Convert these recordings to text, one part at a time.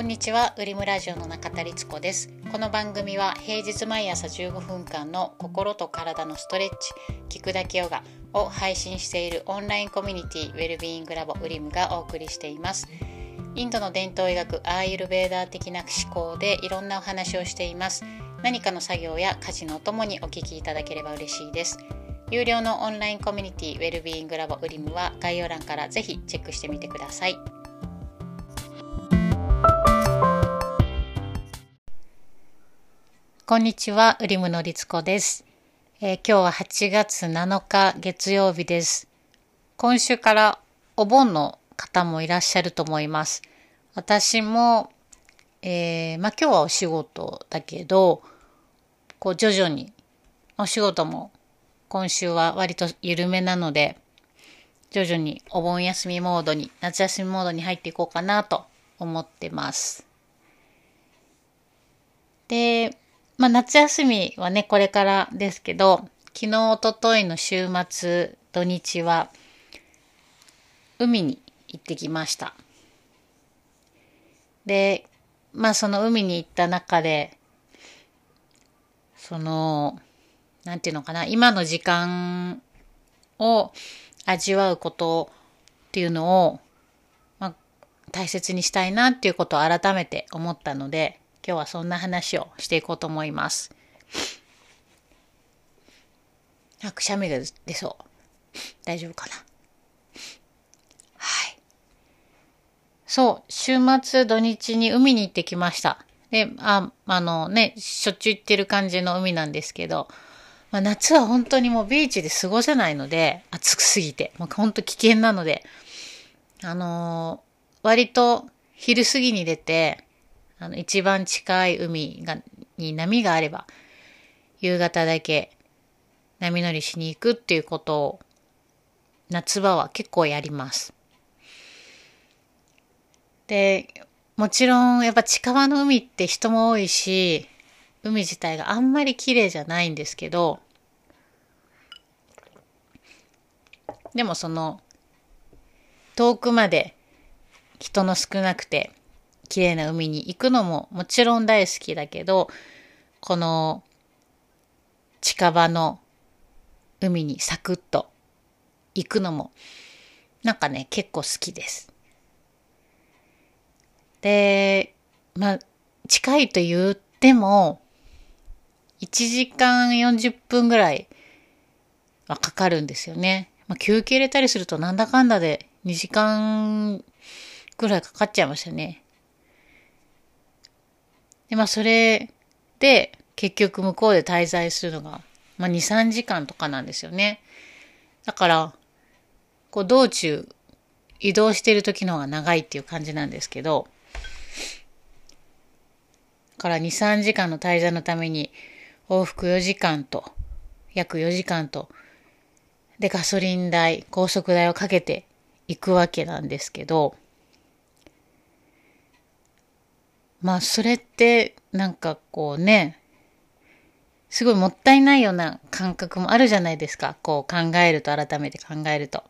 こんにちは、ウリムラジオの中田律子です。この番組は平日毎朝15分間の心と体のストレッチ、聞くだけヨガを配信しているオンラインコミュニティウェルビーイングラボウリムがお送りしています。インドの伝統医学アーユルベーダー的な思考でいろんなお話をしています。何かの作業や家事のお供にお聞きいただければ嬉しいです。有料のオンラインコミュニティウェルビーイングラボウリムは概要欄からぜひチェックしてみてください。こんにちは、ウリムのりつこです、えー今日は8月7日月曜日です。今週からお盆の方もいらっしゃると思います。私も、えーまあ今日はお仕事だけど、こう徐々にお仕事も今週は割と緩めなので、徐々にお盆休みモードに、夏休みモードに入っていこうかなと思ってます。で、まあ夏休みはね、これからですけど、昨日、おとといの週末、土日は、海に行ってきました。で、まあその海に行った中で、その、なんていうのかな、今の時間を味わうことっていうのを、まあ、大切にしたいなっていうことを改めて思ったので、今日はそんな話をしていこうと思います。あ、くしゃみが出そう。大丈夫かなはい。そう、週末土日に海に行ってきました。で、あ、あのね、しょっちゅう行ってる感じの海なんですけど、まあ、夏は本当にもうビーチで過ごせないので、暑くすぎて、もう本当危険なので、あのー割と昼過ぎに出て、あの、一番近い海が、に波があれば、夕方だけ波乗りしに行くっていうことを、夏場は結構やります。で、もちろんやっぱ近場の海って人も多いし、海自体があんまり綺麗じゃないんですけど、でもその、遠くまで人の少なくて綺麗な海に行くのももちろん大好きだけど、この近場の海にサクッと行くのもなんかね、結構好きです。で、まあ、近いと言っても、1時間40分ぐらいはかかるんですよね。まあ、休憩入れたりするとなんだかんだで2時間ぐらいかかっちゃいましたね。で、まあそれで結局向こうで滞在するのが、まあ2、3時間とかなんですよね。だから、こう道中移動してる時の方が長いっていう感じなんですけど、だから2、3時間の滞在のために往復4時間と、約4時間と、でガソリン代、高速代をかけていくわけなんですけど、まあそれってなんかこうね、すごいもったいないような感覚もあるじゃないですか。こう考えると、改めて考えると。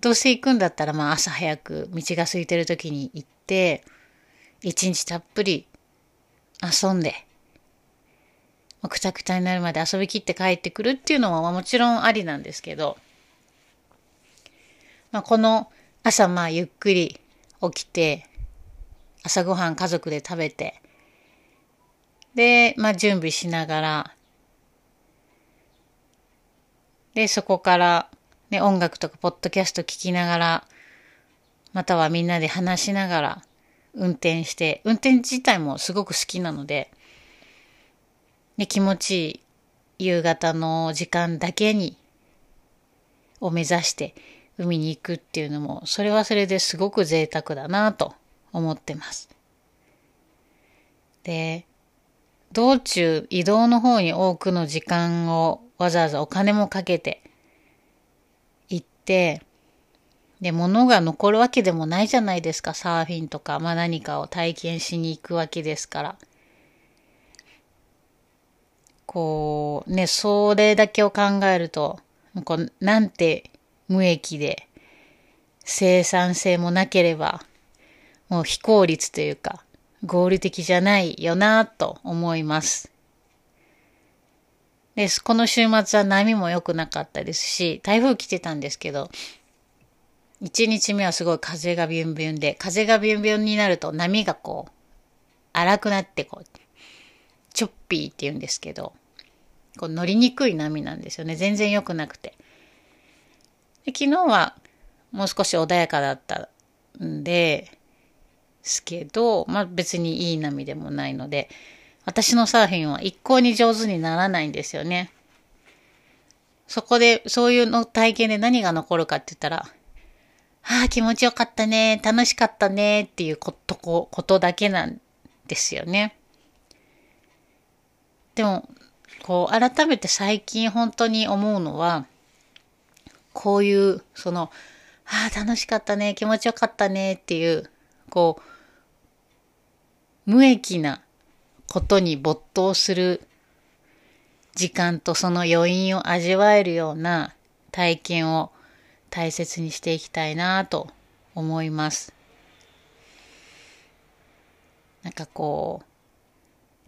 どうせ行くんだったら、まあ朝早く道が空いてる時に行って、一日たっぷり遊んで、くたくたになるまで遊びきって帰ってくるっていうのはまあもちろんありなんですけど、まあこの朝まあゆっくり起きて、朝ごはん家族で食べて、で、まあ準備しながら、で、そこから、ね、音楽とかポッドキャスト聞きながら、またはみんなで話しながら運転して、運転自体もすごく好きなので、で、気持ちいい夕方の時間だけに、を目指して海に行くっていうのも、それはそれですごく贅沢だなと。思ってます。で、道中移動の方に多くの時間をわざわざお金もかけて行って、で、物が残るわけでもないじゃないですか、サーフィンとか、まあ何かを体験しに行くわけですから。こう、ね、それだけを考えると、こうなんて無益で生産性もなければ、もう非効率というか、合理的じゃないよなと思います。です、この週末は波も良くなかったですし、台風来てたんですけど、1日目はすごい風がビュンビュンで、風がビュンビュンになると波がこう、荒くなってこう、チョッピーって言うんですけど、こう乗りにくい波なんですよね。全然良くなくて。で昨日はもう少し穏やかだったんですけど、まあ別にいい波でもないので、私のサーフィンは一向に上手にならないんですよね。そこで、そういうの体験で何が残るかって言ったら、ああ、気持ちよかったね、楽しかったねっていうこと、ことだけなんですよね。でも、こう、改めて最近本当に思うのは、こういう、その、ああ、楽しかったね、気持ちよかったねっていう、こう、無益なことに没頭する時間とその余韻を味わえるような体験を大切にしていきたいなと思います。なんかこう、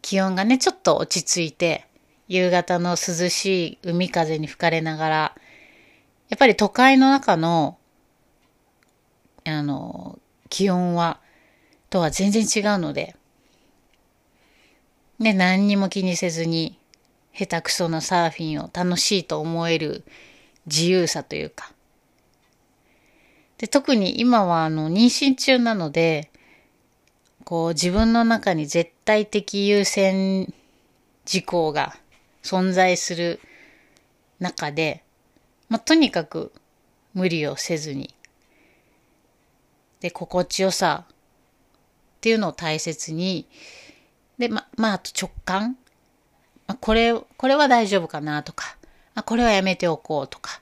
気温がね、ちょっと落ち着いて、夕方の涼しい海風に吹かれながら、やっぱり都会の中の、あの、気温は、とは全然違うので、ね、何にも気にせずに、下手くそなサーフィンを楽しいと思える自由さというか。で、特に今はあの、妊娠中なので、こう自分の中に絶対的優先事項が存在する中で、まあ、とにかく無理をせずに、で、心地よさっていうのを大切に、で、ま、まあ、あと直感。まあ、これ、これは大丈夫かなとか、あ、これはやめておこうとか、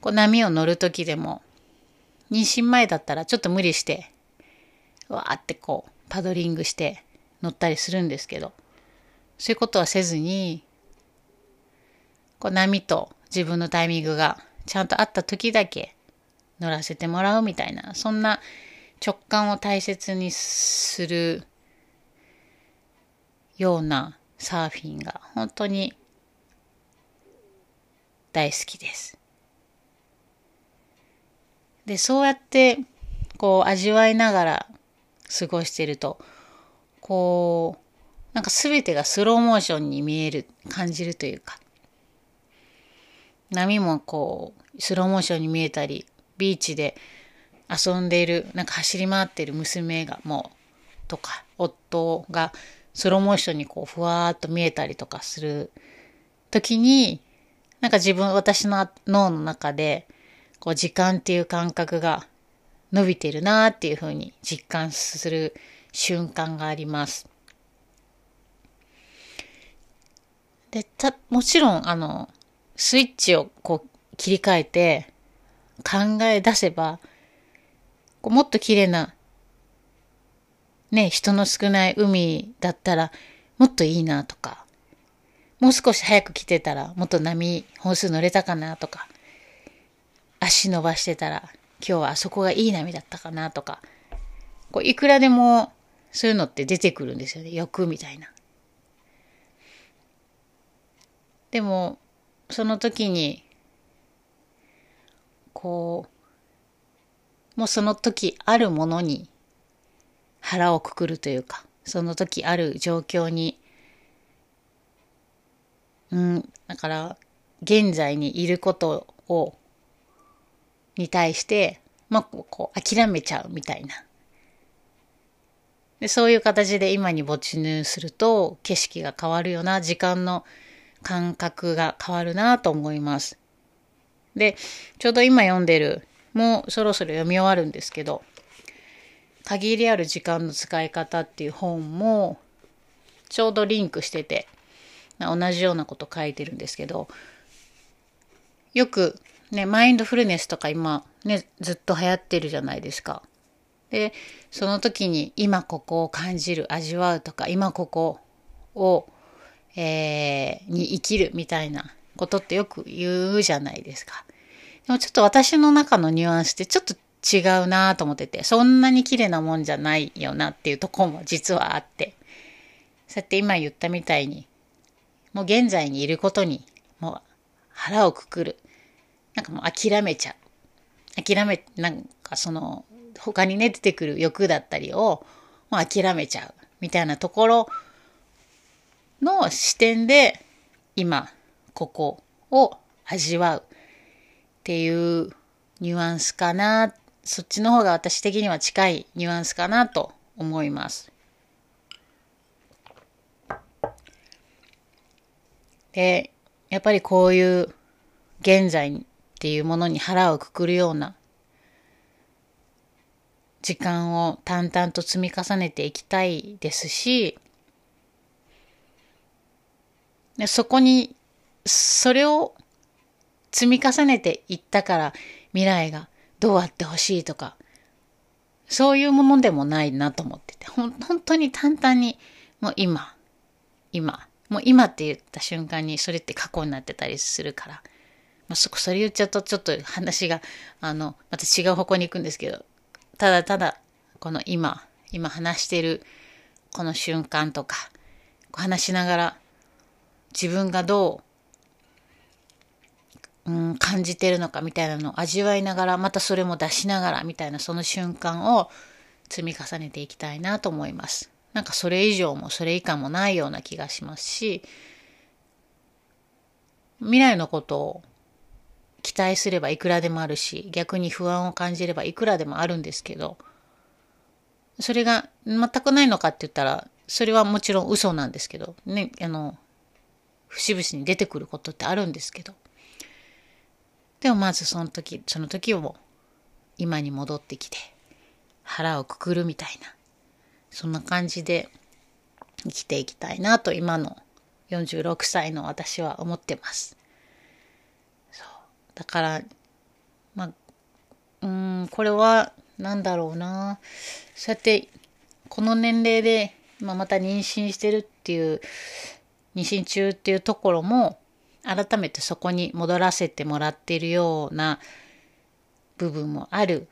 こう波を乗る時でも、妊娠前だったらちょっと無理して、わーってこう、パドリングして乗ったりするんですけど、そういうことはせずに、こう波と自分のタイミングがちゃんとあった時だけ乗らせてもらうみたいな、そんな直感を大切にするようなサーフィンが本当に大好きです。で、そうやってこう味わいながら過ごしてると、こう、なんか全てがスローモーションに見える、感じるというか、波もこう、スローモーションに見えたり、ビーチで遊んでいる、なんか走り回ってる娘がもう、とか、夫がスローモーションにこう、ふわーっと見えたりとかする時に、なんか自分、私の脳の中で、こう、時間っていう感覚が伸びてるなーっていうふうに実感する瞬間があります。で、た、もちろん、あの、スイッチをこう切り替えて考え出せば、こうもっと綺麗な、ね、人の少ない海だったらもっといいなとか、もう少し早く来てたらもっと波、本数乗れたかなとか、足伸ばしてたら今日はあそこがいい波だったかなとか、こういくらでもそういうのって出てくるんですよね。欲みたいな。でも、その時に、こう、もうその時あるものに腹をくくるというか、その時ある状況に、うん、だから、現在にいることをに対して、まあ、こう、諦めちゃうみたいな。でそういう形で今に没入すると、景色が変わるよな、時間の感覚が変わるなと思います。で、ちょうど今読んでる、もうそろそろ読み終わるんですけど、限りある時間の使い方っていう本も、ちょうどリンクしてて、同じようなこと書いてるんですけど、よくね、マインドフルネスとか今ね、ずっと流行ってるじゃないですか。で、その時に今ここを感じる、味わうとか、今ここを、えー、に生きるみたいなことってよく言うじゃないですか。でもちょっと私の中のニュアンスってちょっと違うなと思ってて、そんなに綺麗なもんじゃないよなっていうとこも実はあって。そうやって今言ったみたいに、もう現在にいることに、もう腹をくくる。なんかもう諦めちゃう。諦め、なんかその、他にね、出てくる欲だったりを、もう諦めちゃう。みたいなところの視点で、今、ここを味わうっていうニュアンスかなっ。そっちの方が私的には近いニュアンスかなと思います。で、やっぱりこういう現在っていうものに腹をくくるような時間を淡々と積み重ねていきたいですし、でそこに、それを積み重ねていったから未来がどうあってほしいとか、そういうものでもないなと思ってて、ほん本当に淡々に、もう今、今、もう今って言った瞬間にそれって過去になってたりするから、まあ、そこ、それ言っちゃうとちょっと話が、あの、また違う方向に行くんですけど、ただただ、この今、今話してるこの瞬間とか、話しながら自分がどう、うん、感じてるのかみたいなのを味わいながら、またそれも出しながらみたいなその瞬間を積み重ねていきたいなと思います。なんかそれ以上もそれ以下もないような気がしますし、未来のことを期待すればいくらでもあるし、逆に不安を感じればいくらでもあるんですけど、それが全くないのかって言ったら、それはもちろん嘘なんですけど、ね、あの、節々に出てくることってあるんですけど、でもまずその時、その時を今に戻ってきて、腹をくくるみたいな、そんな感じで生きていきたいなと今の46歳の私は思ってます。そうだから、まあ、うん、これは、なんだろうな。そうやって、この年齢で、まあ、また妊娠してるっていう、妊娠中っていうところも、改めてそこに戻らせてもらっているような部分もある、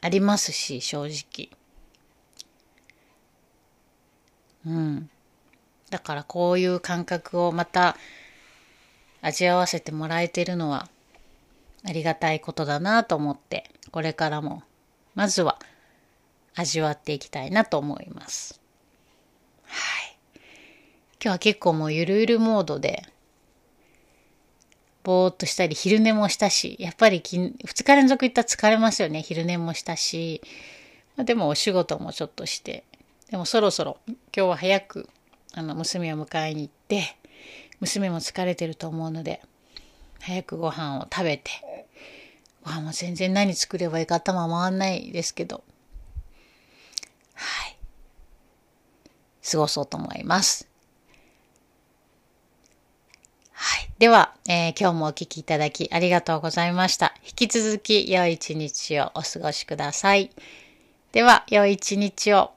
ありますし、正直。うん。だからこういう感覚をまた味わわせてもらえてるのはありがたいことだなと思って、これからもまずは味わっていきたいなと思います。はい。今日は結構もうゆるゆるモードで、ぼーっとしたり、昼寝もしたし、やっぱり2日連続行ったら疲れますよね。昼寝もしたし、まあ、でもお仕事もちょっとして、でもそろそろ今日は早くあの娘を迎えに行って、娘も疲れてると思うので、早くご飯を食べて、ご飯も全然何作ればいいか頭回んないですけど、はい。過ごそうと思います。はい。では、えー、今日もお聴きいただきありがとうございました。引き続き良い一日をお過ごしください。では、良い一日を。